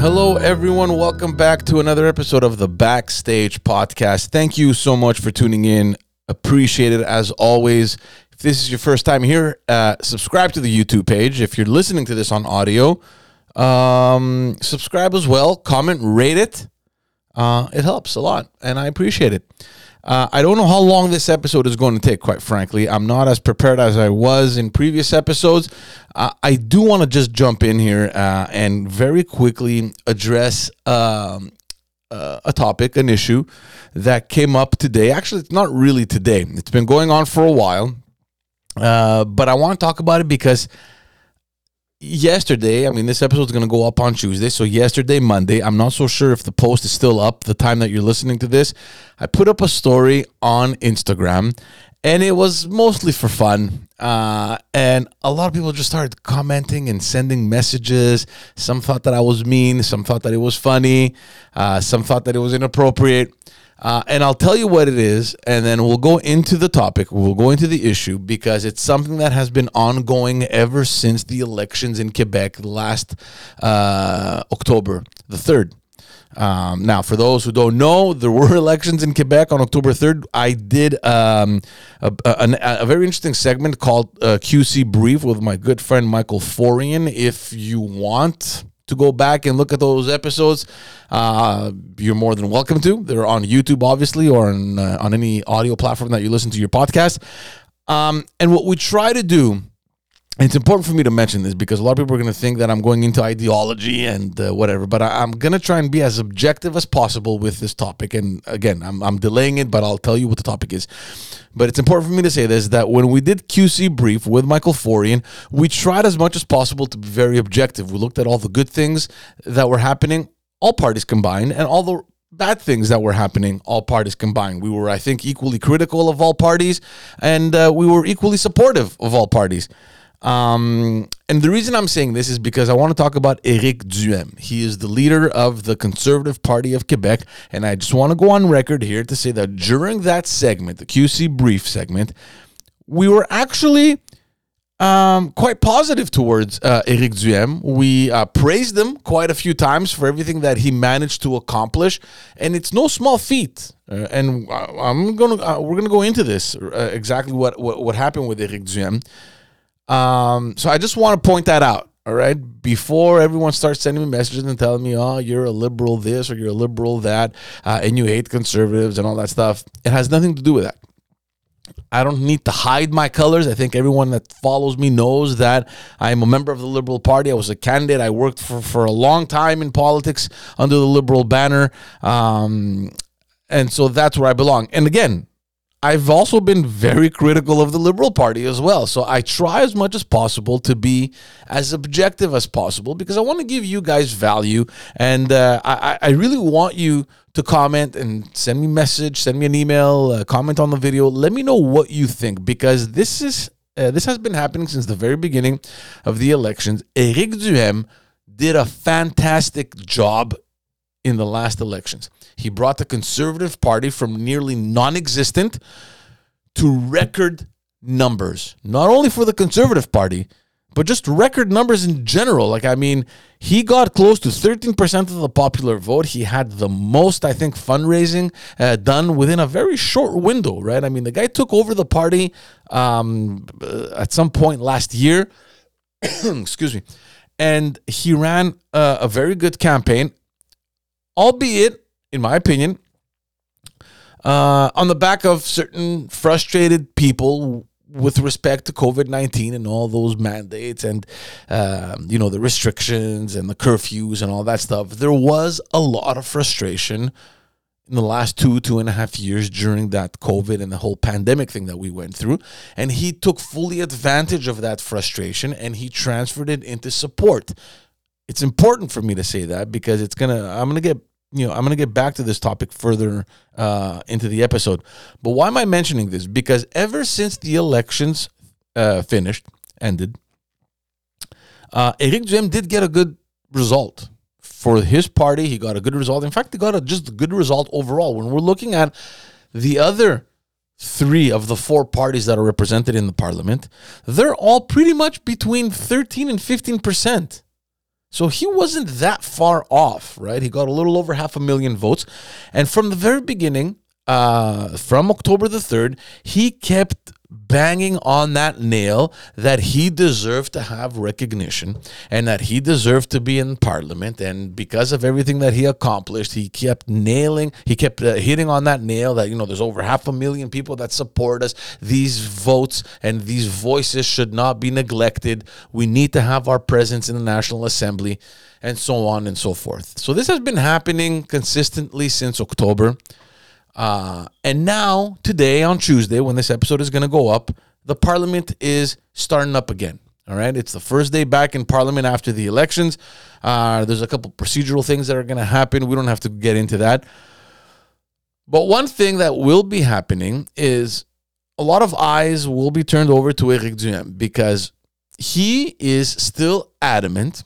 Hello, everyone. Welcome back to another episode of the Backstage Podcast. Thank you so much for tuning in. Appreciate it as always. If this is your first time here, uh, subscribe to the YouTube page. If you're listening to this on audio, um, subscribe as well. Comment, rate it. Uh, it helps a lot, and I appreciate it. Uh, I don't know how long this episode is going to take, quite frankly. I'm not as prepared as I was in previous episodes. Uh, I do want to just jump in here uh, and very quickly address um, uh, a topic, an issue that came up today. Actually, it's not really today, it's been going on for a while. Uh, but I want to talk about it because yesterday, I mean, this episode is going to go up on Tuesday. So, yesterday, Monday, I'm not so sure if the post is still up the time that you're listening to this. I put up a story on Instagram and it was mostly for fun. Uh, and a lot of people just started commenting and sending messages. Some thought that I was mean, some thought that it was funny, uh, some thought that it was inappropriate. Uh, and I'll tell you what it is, and then we'll go into the topic. We'll go into the issue because it's something that has been ongoing ever since the elections in Quebec last uh, October the 3rd. Um, now, for those who don't know, there were elections in Quebec on October 3rd. I did um, a, a, a, very interesting segment called uh, QC Brief with my good friend Michael Forian. If you want to go back and look at those episodes, uh, you're more than welcome to. They're on YouTube, obviously, or on, uh, on any audio platform that you listen to your podcast. Um, and what we try to do it's important for me to mention this because a lot of people are going to think that I'm going into ideology and uh, whatever, but I, am going to try and be as objective as possible with this topic. And again, I'm, I'm delaying it, but I'll tell you what the topic is. But it's important for me to say this that when we did QC Brief with Michael Forian, we tried as much as possible to be very objective. We looked at all the good things that were happening, all parties combined, and all the bad things that were happening, all parties combined. We were, I think, equally critical of all parties, and uh, we were equally supportive of all parties. Um, and the reason I'm saying this is because I want to talk about Éric Duhaime. He is the leader of the Conservative Party of Quebec. And I just want to go on record here to say that during that segment, the QC brief segment, we were actually um, quite positive towards uh, Éric Duhaime. We uh, praised him quite a few times for everything that he managed to accomplish, and it's no small feat. Uh, and I'm gonna uh, we're gonna go into this uh, exactly what, what what happened with Éric Duhaime. Um, so I just want to point that out. All right. Before everyone starts sending me messages and telling me, oh, you're a liberal this or you're a liberal that, uh, and you hate conservatives and all that stuff, it has nothing to do with that. I don't need to hide my colors. I think everyone that follows me knows that I'm a member of the Liberal Party. I was a candidate. I worked for, for a long time in politics under the Liberal banner. Um, and so that's where I belong. And again, I've also been very critical of the Liberal Party as well. So I try as much as possible to be as objective as possible because I want to give you guys value. And uh, I, I really want you to comment and send me a message, send me an email, uh, comment on the video. Let me know what you think because this is uh, this has been happening since the very beginning of the elections. Éric Duhaime did a fantastic job in the last elections. He brought the Conservative Party from nearly non existent to record numbers, not only for the Conservative Party, but just record numbers in general. Like, I mean, he got close to 13% of the popular vote. He had the most, I think, fundraising uh, done within a very short window, right? I mean, the guy took over the party um, uh, at some point last year. Excuse me. And he ran uh, a very good campaign albeit, in my opinion, uh, on the back of certain frustrated people with respect to COVID 19 and all those mandates and, um, you know, the restrictions and the curfews and all that stuff, there was a lot of frustration in the last two, two and a half years during that COVID and the whole pandemic thing that we went through. And he took fully advantage of that frustration and he transferred it into support. It's important for me to say that because it's going to, I'm going to get you know, I'm going to get back to this topic further uh, into the episode. But why am I mentioning this? Because ever since the elections uh, finished, ended, uh, Éric Duhaime did get a good result for his party. He got a good result. In fact, he got a just a good result overall. When we're looking at the other three of the four parties that are represented in the parliament, they're all pretty much between 13 and 15 percent. So he wasn't that far off, right? He got a little over half a million votes. And from the very beginning, uh, from October the 3rd, he kept banging on that nail that he deserved to have recognition and that he deserved to be in parliament. And because of everything that he accomplished he kept nailing he kept uh, hitting on that nail that you know there's over half a million people that support us. These votes and these voices should not be neglected. We need to have our presence in the national assembly and so on and so forth. So this has been happening consistently since october uh, and now, today, on Tuesday, when this episode is going to go up, the parliament is starting up again. All right. It's the first day back in parliament after the elections. Uh, there's a couple procedural things that are going to happen. We don't have to get into that. But one thing that will be happening is a lot of eyes will be turned over to Eric Duhaime because he is still adamant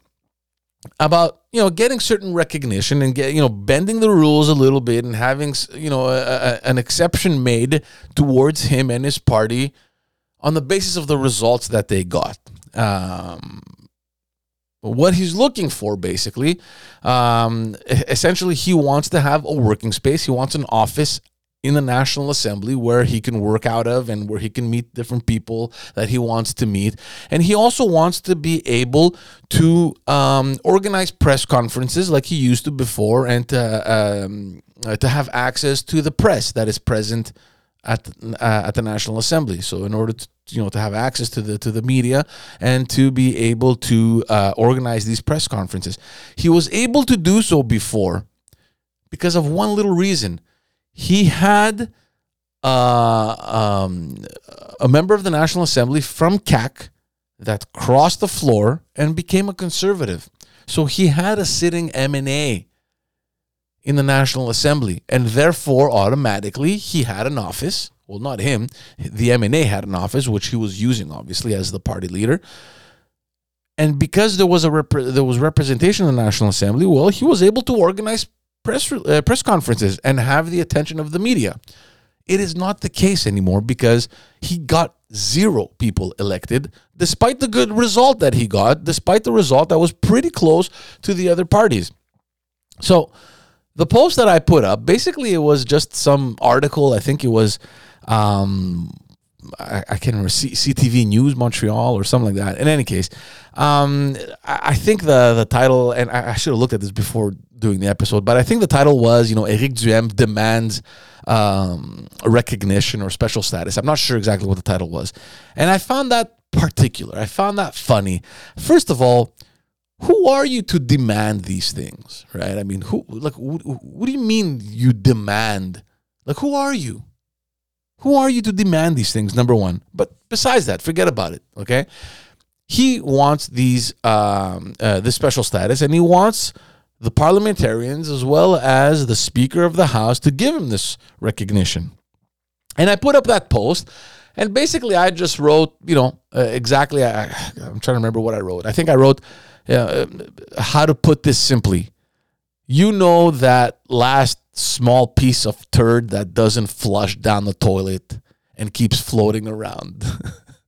about you know getting certain recognition and get you know bending the rules a little bit and having you know a, a, an exception made towards him and his party on the basis of the results that they got. Um, what he's looking for basically um, essentially he wants to have a working space. He wants an office in the National Assembly where he can work out of and where he can meet different people that he wants to meet. And he also wants to be able to um, organize press conferences like he used to before and to, um, uh, to have access to the press that is present at uh, at the National Assembly. So in order to you know to have access to the to the media and to be able to uh, organize these press conferences, he was able to do so before because of one little reason he had uh, um, a member of the National Assembly from CAQ that crossed the floor and became a conservative. So he had a sitting MNA in the National Assembly, and therefore automatically he had an office. Well, not him. The MNA had an office, which he was using obviously as the party leader. And because there was a rep- there was representation in the National Assembly, well, he was able to organize press uh, press conferences and have the attention of the media. It is not the case anymore because he got zero people elected, despite the good result that he got, despite the result that was pretty close to the other parties. So, the post that I put up, basically, it was just some article. I think it was um, I, can't remember CTV News Montreal or something like that. In any case, um, I, think the the title, and I, should have looked at this before doing the episode, but I think the title was, you know, Eric Duhaime demands um, recognition or special status. I'm not sure exactly what the title was, and I found that particular. I found that funny. First of all, who are you to demand these things, right? I mean, who like what do you mean you demand? Like, who are you? Who are you to demand these things? Number one. But besides that, forget about it. Okay. He wants these um, uh, this special status, and he wants the parliamentarians as well as the Speaker of the House to give him this recognition. And I put up that post, and basically I just wrote, you know, uh, exactly. I, am trying to remember what I wrote. I think I wrote uh, how to put this simply. You know that last small piece of turd that doesn't flush down the toilet and keeps floating around.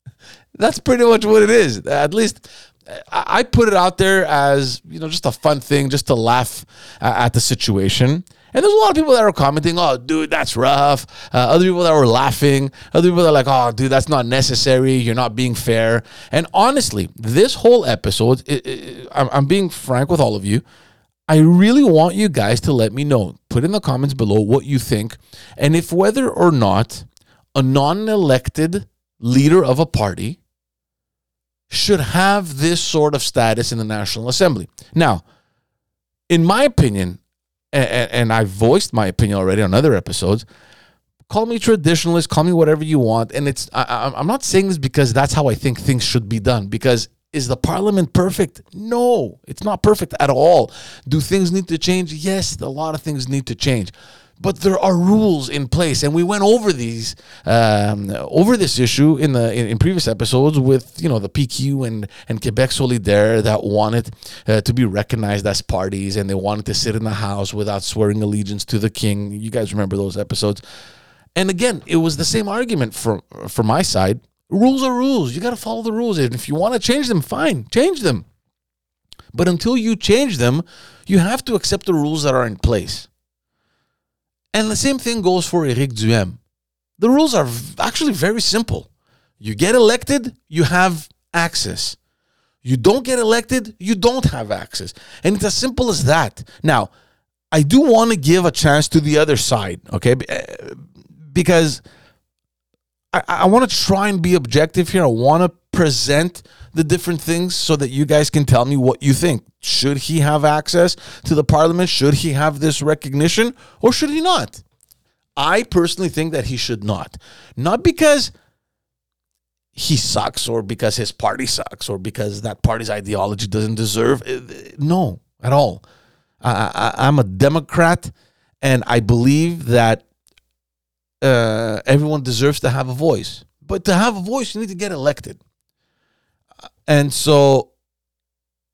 That's pretty much what it is. At least I put it out there as you know, just a fun thing, just to laugh at the situation. And there's a lot of people that are commenting, "Oh, dude, that's rough." Uh, other people that were laughing. Other people that are like, "Oh, dude, that's not necessary. You're not being fair." And honestly, this whole episode, it, it, I'm, I'm being frank with all of you. I really want you guys to let me know. Put in the comments below what you think and if whether or not a non elected leader of a party should have this sort of status in the National Assembly. Now, in my opinion, and, and I voiced my opinion already on other episodes, call me traditionalist, call me whatever you want. And it's I, I'm not saying this because that's how I think things should be done. Because is the parliament perfect? No, it's not perfect at all. Do things need to change? Yes, a lot of things need to change. But there are rules in place, and we went over these um, over this issue in the in, in, previous episodes with you know the PQ and and Quebec Solidaire that wanted uh, to be recognized as parties, and they wanted to sit in the House without swearing allegiance to the King. You guys remember those episodes? And again, it was the same argument from from my side Rules are rules. You got to follow the rules. And if you want to change them, fine, change them. But until you change them, you have to accept the rules that are in place. And the same thing goes for Eric Duhaime. The rules are actually very simple. You get elected, you have access. You don't get elected, you don't have access. And it's as simple as that. Now, I do want to give a chance to the other side, okay? Eh, because I, I want to try and be objective here. I want to present the different things so that you guys can tell me what you think. Should he have access to the parliament? Should he have this recognition or should he not? I personally think that he should not. Not because he sucks or because his party sucks or because that party's ideology doesn't deserve. Eh, no, at all. I, I, I'm a Democrat and I believe that uh, everyone deserves to have a voice. But to have a voice, you need to get elected. And so,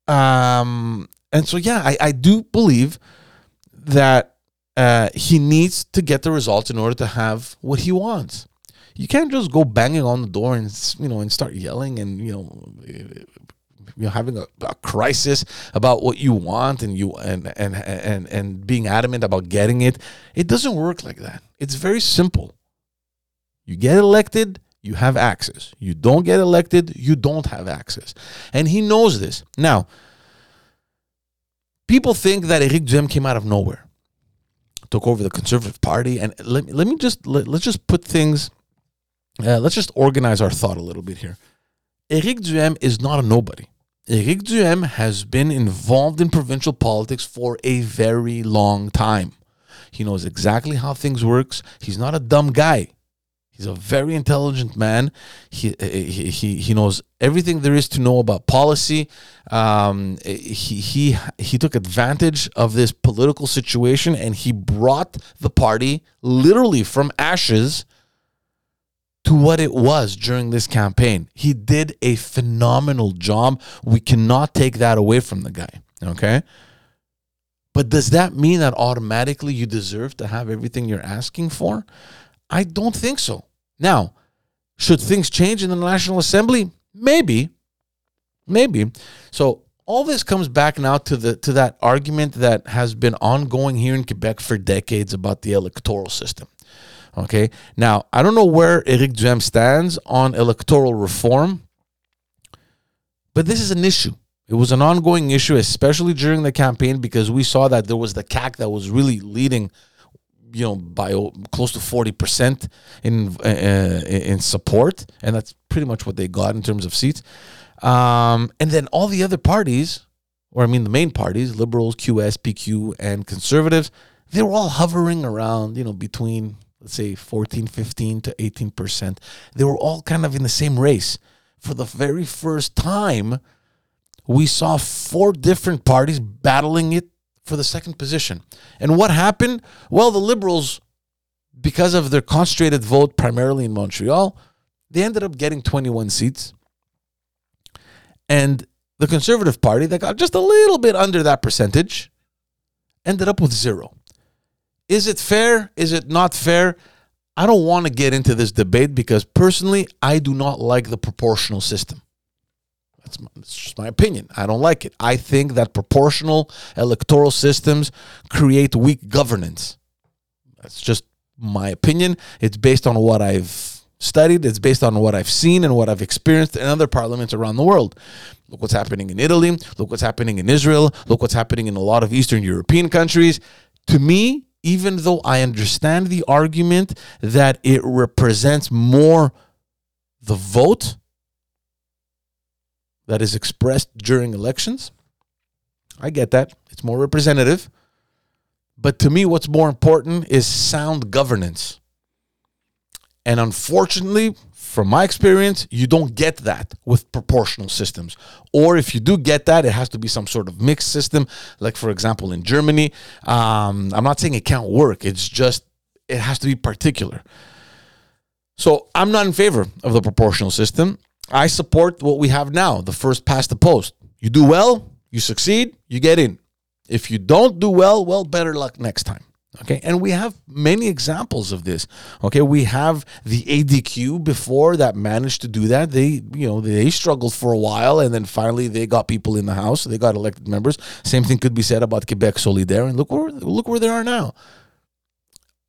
um, and so, yeah, I, I do believe that uh, he needs to get the results in order to have what he wants. You can't just go banging on the door and you know and start yelling and you know you know having a, a, crisis about what you want and you and and and and being adamant about getting it it doesn't work like that. It's very simple. You get elected you have access. You don't get elected you don't have access. And he knows this. Now people think that Eric Duhaime came out of nowhere took over the conservative party and let, let me just let, let's just put things uh, let's just organize our thought a little bit here. Eric Duhaime is not a nobody Eric Duhaime has been involved in provincial politics for a very long time. He knows exactly how things works. He's not a dumb guy. He's a very intelligent man. He he he, knows everything there is to know about policy. Um, he he he took advantage of this political situation and he brought the party literally from ashes to what it was during this campaign. He did a phenomenal job. We cannot take that away from the guy. Okay. But does that mean that automatically you deserve to have everything you're asking for? I don't think so. Now, should things change in the National Assembly? Maybe. Maybe. So all this comes back now to the to that argument that has been ongoing here in Quebec for decades about the electoral system. Okay. Now, I don't know where Eric Duhaime stands on electoral reform, but this is an issue. It was an ongoing issue, especially during the campaign, because we saw that there was the CAQ that was really leading, you know, by close to forty percent in uh, in support, and that's pretty much what they got in terms of seats. Um, and then all the other parties, or I mean the main parties, Liberals, QS, PQ, and Conservatives, they were all hovering around, you know, between let's say 14, 15 to 18%. They were all kind of in the same race. For the very first time, we saw four different parties battling it for the second position. And what happened? Well, the Liberals, because of their concentrated vote primarily in Montreal, they ended up getting 21 seats. And the Conservative Party, that got just a little bit under that percentage, ended up with zero. Is it fair? Is it not fair? I don't want to get into this debate because personally, I do not like the proportional system. That's, my, that's just my opinion. I don't like it. I think that proportional electoral systems create weak governance. That's just my opinion. It's based on what I've studied, it's based on what I've seen and what I've experienced in other parliaments around the world. Look what's happening in Italy. Look what's happening in Israel. Look what's happening in a lot of Eastern European countries. To me, even though I understand the argument that it represents more the vote that is expressed during elections. I get that. It's more representative. But to me, what's more important is sound governance. And unfortunately, from my experience, you don't get that with proportional systems. Or if you do get that, it has to be some sort of mixed system. Like, for example, in Germany, um, I'm not saying it can't work, it's just it has to be particular. So I'm not in favor of the proportional system. I support what we have now the first past the post. You do well, you succeed, you get in. If you don't do well, well, better luck next time. Okay, and we have many examples of this. Okay, we have the ADQ before that managed to do that. They, you know, they struggled for a while, and then finally they got people in the house. They got elected members. Same thing could be said about Quebec Solidaire, and look where look where they are now.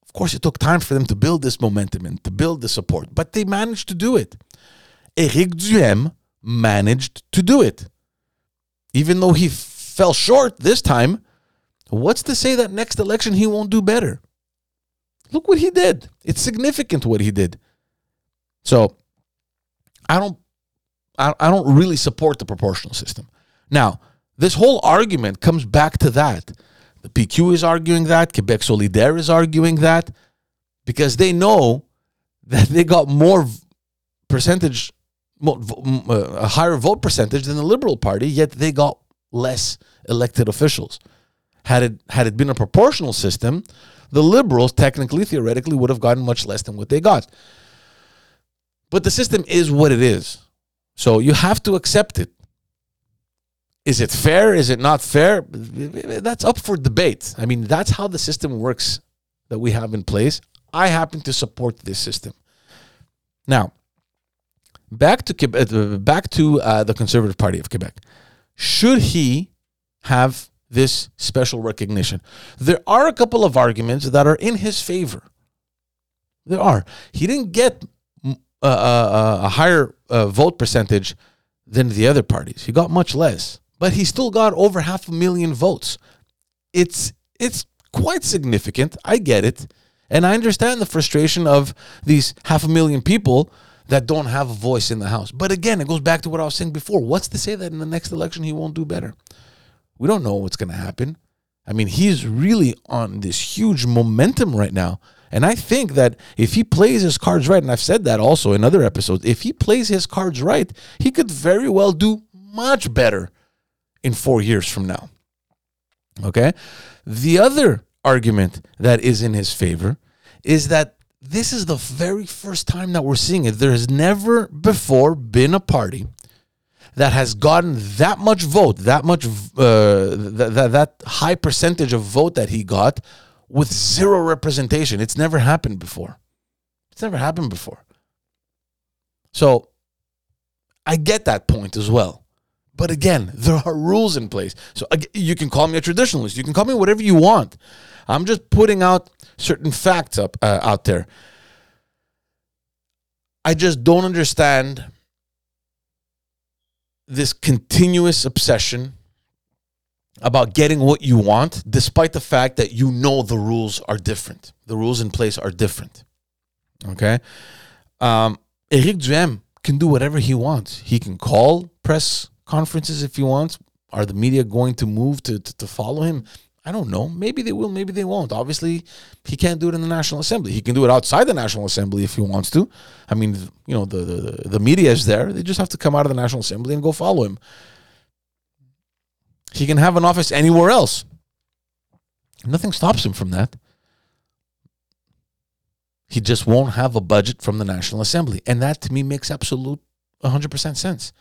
Of course, it took time for them to build this momentum and to build the support, but they managed to do it. Éric Duhaime managed to do it, even though he fell short this time What's to say that next election he won't do better? Look what he did. It's significant what he did. So I don't I, don't really support the proportional system. Now, this whole argument comes back to that. The PQ is arguing that, Quebec Solidaire is arguing that, because they know that they got more percentage, uh, a higher vote percentage than the Liberal Party, yet they got less elected officials. Had it had it been a proportional system, the liberals technically theoretically would have gotten much less than what they got. But the system is what it is. So you have to accept it. Is it fair? Is it not fair? That's up for debate. I mean, that's how the system works that we have in place. I happen to support this system. Now, back to uh, back to uh, the Conservative Party of Quebec. Should he have this special recognition. There are a couple of arguments that are in his favor. There are. He didn't get a, a, a higher uh, vote percentage than the other parties. He got much less, but he still got over half a million votes. It's it's quite significant. I get it, and I understand the frustration of these half a million people that don't have a voice in the House. But again, it goes back to what I was saying before. What's to say that in the next election he won't do better? We don't know what's going to happen. I mean, he's really on this huge momentum right now. And I think that if he plays his cards right, and I've said that also in other episodes, if he plays his cards right, he could very well do much better in four years from now. Okay? The other argument that is in his favor is that this is the very first time that we're seeing it. There has never before been a party that has gotten that much vote, that much, uh, that, that, that high percentage of vote that he got with zero representation. It's never happened before. It's never happened before. So I get that point as well. But again, there are rules in place. So you can call me a traditionalist. You can call me whatever you want. I'm just putting out certain facts up uh, out there. I just don't understand this continuous obsession about getting what you want, despite the fact that you know the rules are different. The rules in place are different. Okay. Um, Eric Duhaime can do whatever he wants. He can call press conferences if he wants. Are the media going to move to, to, to follow him? I don't know. Maybe they will, maybe they won't. Obviously, he can't do it in the National Assembly. He can do it outside the National Assembly if he wants to. I mean, you know, the, the, the media is there. They just have to come out of the National Assembly and go follow him. He can have an office anywhere else. Nothing stops him from that. He just won't have a budget from the National Assembly. And that to me makes absolute 100% sense.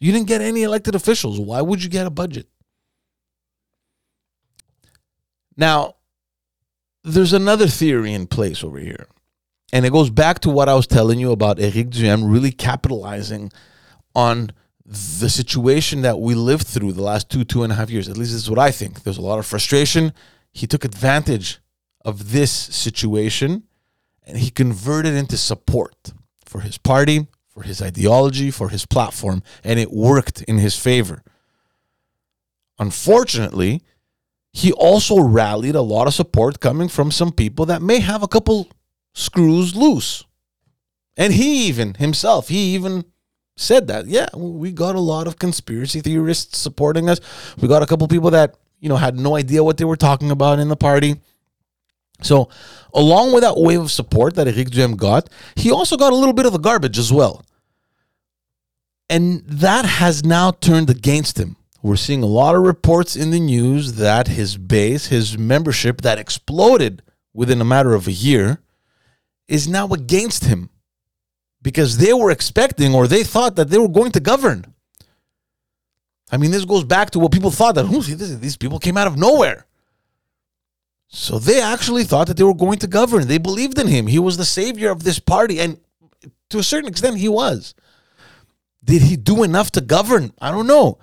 You didn't get any elected officials. Why would you get a budget? Now, there's another theory in place over here. And it goes back to what I was telling you about Eric Duhaime really capitalizing on the situation that we lived through the last two, two and a half years. At least this is what I think. There's a lot of frustration. He took advantage of this situation and he converted into support for his party, for his ideology, for his platform, and it worked in his favor. Unfortunately, he also rallied a lot of support coming from some people that may have a couple screws loose. And he even himself, he even said that, yeah, we got a lot of conspiracy theorists supporting us. We got a couple people that, you know, had no idea what they were talking about in the party. So, along with that wave of support that Eric Duhaime got, he also got a little bit of the garbage as well. And that has now turned against him. We're seeing a lot of reports in the news that his base, his membership that exploded within a matter of a year, is now against him because they were expecting or they thought that they were going to govern. I mean, this goes back to what people thought that these people came out of nowhere. So they actually thought that they were going to govern. They believed in him. He was the savior of this party. And to a certain extent, he was. Did he do enough to govern? I don't know.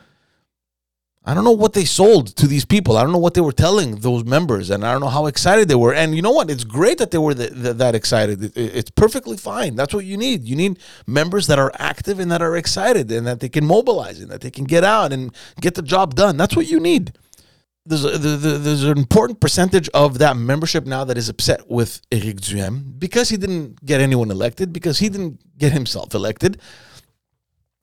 I don't know what they sold to these people. I don't know what they were telling those members, and I don't know how excited they were. And you know what? It's great that they were th- th- that excited. It- it's perfectly fine. That's what you need. You need members that are active and that are excited, and that they can mobilize and that they can get out and get the job done. That's what you need. There's a, the, the, there's an important percentage of that membership now that is upset with Eric Duhaime because he didn't get anyone elected, because he didn't get himself elected.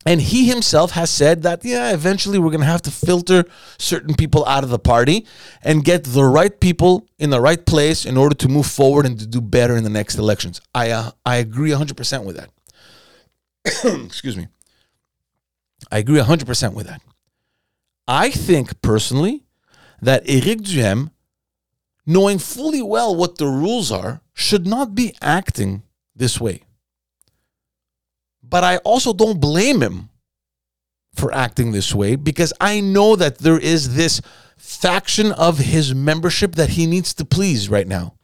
And he himself has said that, yeah, eventually we're going to have to filter certain people out of the party and get the right people in the right place in order to move forward and to do better in the next elections. I, uh, I agree 100% with that. Excuse me. I agree 100% with that. I think personally that Eric Duhaime, knowing fully well what the rules are, should not be acting this way. But I also don't blame him for acting this way because I know that there is this faction of his membership that he needs to please right now.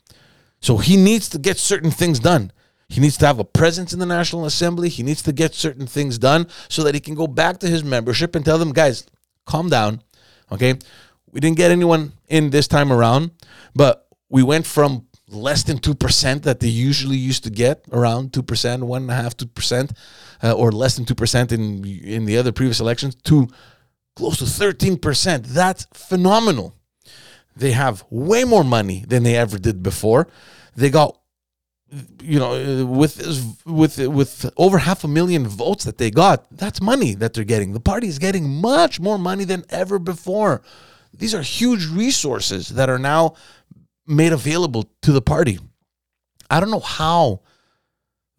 So he needs to get certain things done. He needs to have a presence in the National Assembly. He needs to get certain things done so that he can go back to his membership and tell them, guys, calm down. Okay. We didn't get anyone in this time around, but we went from less than 2% that they usually used to get around 2%, 1.5%, 2%, uh, or less than 2% in, in the other previous elections to close to 13%. That's phenomenal. They have way more money than they ever did before. They got you know with with with over half a million votes that they got that's money that they're getting the party is getting much more money than ever before these are huge resources that are now made available to the party i don't know how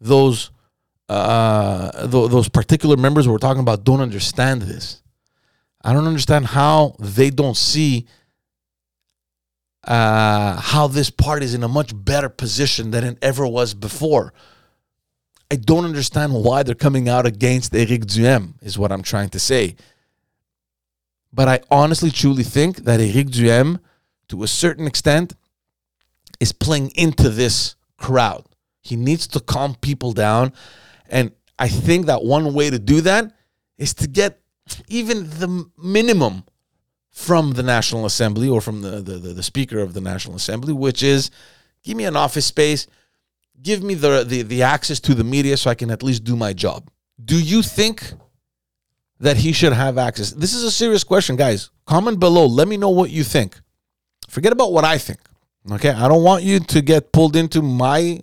those uh th- those particular members we're talking about don't understand this i don't understand how they don't see uh, how this party is in a much better position than it ever was before. I don't understand why they're coming out against Eric Duhaime, is what I'm trying to say. But I honestly, truly think that Eric Duhaime, to a certain extent, is playing into this crowd. He needs to calm people down. And I think that one way to do that is to get even the minimum from the National Assembly or from the, the, the, Speaker of the National Assembly, which is give me an office space, give me the, the, the access to the media so I can at least do my job. Do you think that he should have access? This is a serious question, guys. Comment below. Let me know what you think. Forget about what I think. Okay. I don't want you to get pulled into my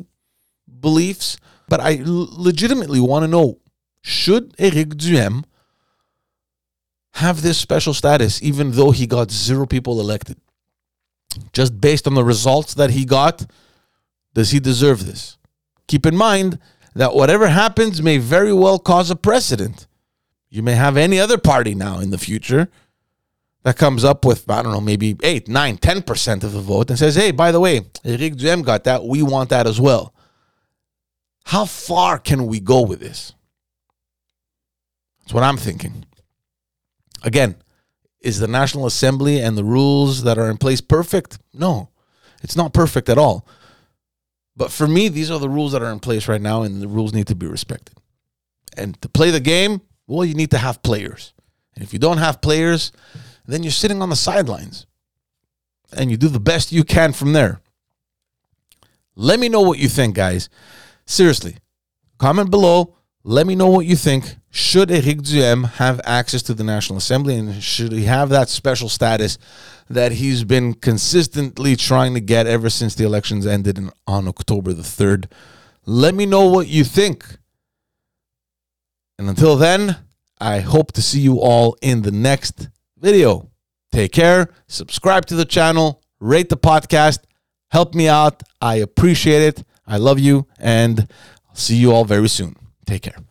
beliefs, but I legitimately want to know should Eric Duhaime have this special status, even though he got zero people elected? Just based on the results that he got, does he deserve this? Keep in mind that whatever happens may very well cause a precedent. You may have any other party now in the future that comes up with, I don't know, maybe 8, 9, 10% of the vote and says, hey, by the way, Eric Duhaime got that. We want that as well. How far can we go with this? That's what I'm thinking. Again, is the National Assembly and the rules that are in place perfect? No, it's not perfect at all. But for me, these are the rules that are in place right now, and the rules need to be respected. And to play the game, well, you need to have players. And if you don't have players, then you're sitting on the sidelines and you do the best you can from there. Let me know what you think, guys. Seriously, comment below. Let me know what you think. Should Eric Duhaime have access to the National Assembly and should he have that special status that he's been consistently trying to get ever since the elections ended in, on October the 3rd? Let me know what you think. And until then, I hope to see you all in the next video. Take care, subscribe to the channel, rate the podcast, help me out. I appreciate it. I love you, and I'll see you all very soon. Take care.